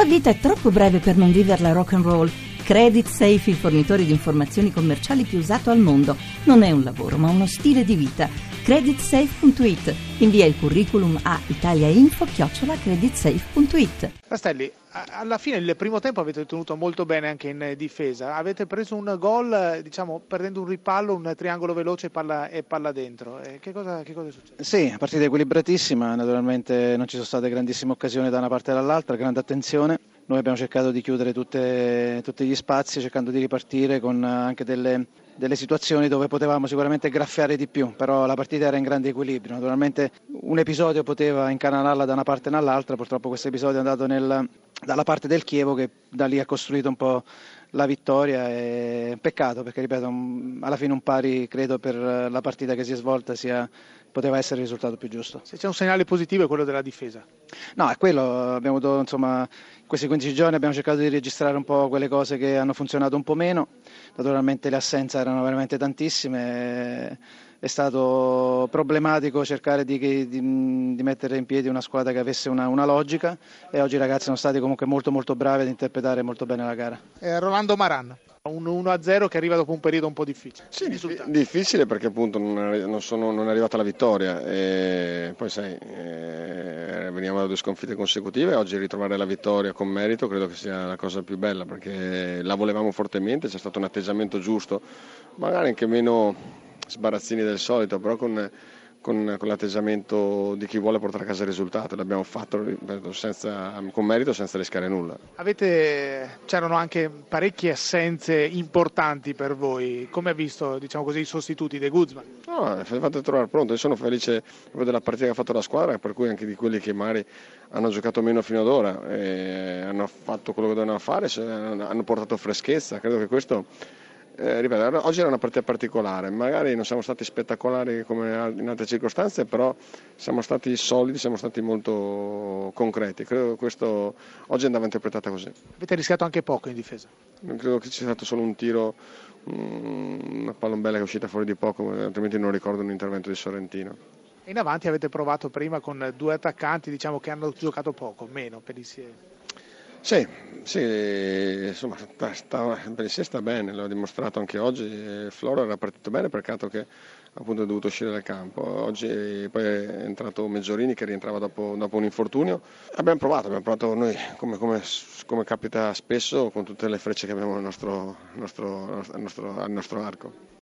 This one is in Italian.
La vita è troppo breve per non viverla rock and roll. Credit Safe, il fornitore di informazioni commerciali più usato al mondo. Non è un lavoro, ma uno stile di vita. Creditsafe.it. Invia il curriculum a italiainfo-creditsafe.it. Castelli, alla fine il primo tempo avete tenuto molto bene anche in difesa. Avete preso un gol, diciamo, perdendo un ripallo, un triangolo veloce e palla, e palla dentro. E che, cosa, che cosa è successo? Sì, partita equilibratissima. Naturalmente non ci sono state grandissime occasioni da una parte e dall'altra, grande attenzione. Noi abbiamo cercato di chiudere tutte, tutti gli spazi, cercando di ripartire con anche delle, delle situazioni dove potevamo sicuramente graffiare di più, però la partita era in grande equilibrio. Naturalmente un episodio poteva incanalarla da una parte e dall'altra, purtroppo questo episodio è andato nel, dalla parte del Chievo che da lì ha costruito un po' la vittoria e peccato perché ripeto alla fine un pari credo per la partita che si è svolta sia, poteva essere il risultato più giusto. Se c'è un segnale positivo è quello della difesa. No, è quello, abbiamo avuto insomma in questi 15 giorni abbiamo cercato di registrare un po' quelle cose che hanno funzionato un po' meno, naturalmente le assenze erano veramente tantissime è stato problematico cercare di, di, di, mettere in piedi una squadra che avesse una, una, logica e oggi i ragazzi sono stati comunque molto molto bravi ad interpretare molto bene la gara. Eh, Rolando Maran. Un 1-0 che arriva dopo un periodo un po' difficile. Sì, difficile perché appunto non è, non, sono, non è, arrivata la vittoria e poi sai, eh, veniamo da due sconfitte consecutive, oggi ritrovare la vittoria con merito credo che sia la cosa più bella perché la volevamo fortemente, c'è stato un atteggiamento giusto, magari anche meno sbarazzini del solito, però con, con, con, l'atteggiamento di chi vuole portare a casa il risultato. L'abbiamo fatto senza, con merito senza rischiare nulla. Avete, c'erano anche parecchie assenze importanti per voi. Come ha visto diciamo così, i sostituti dei Guzman? No, fate trovare pronto. Io sono felice della partita che ha fatto la squadra, per cui anche di quelli che magari hanno giocato meno fino ad ora, hanno fatto quello che dovevano fare, hanno portato freschezza. Credo che questo eh, ripeto, oggi era una partita particolare, magari non siamo stati spettacolari come in altre circostanze, però siamo stati solidi, siamo stati molto concreti. Credo che questo oggi andava interpretata così. Avete rischiato anche poco in difesa? Credo che ci sia stato solo un tiro, una pallombella che è uscita fuori di poco, altrimenti non ricordo un intervento di Sorrentino. In avanti avete provato prima con due attaccanti diciamo, che hanno giocato poco, meno per insieme. Sì, sì, insomma, sta, per sé sta bene, l'ho dimostrato anche oggi. Floro era partito bene, peccato che appunto è dovuto uscire dal campo. Oggi poi è entrato Meggiorini che rientrava dopo, dopo un infortunio. Abbiamo provato, abbiamo provato noi, come, come, come, capita spesso, con tutte le frecce che abbiamo al nostro, nostro, nostro, al nostro arco.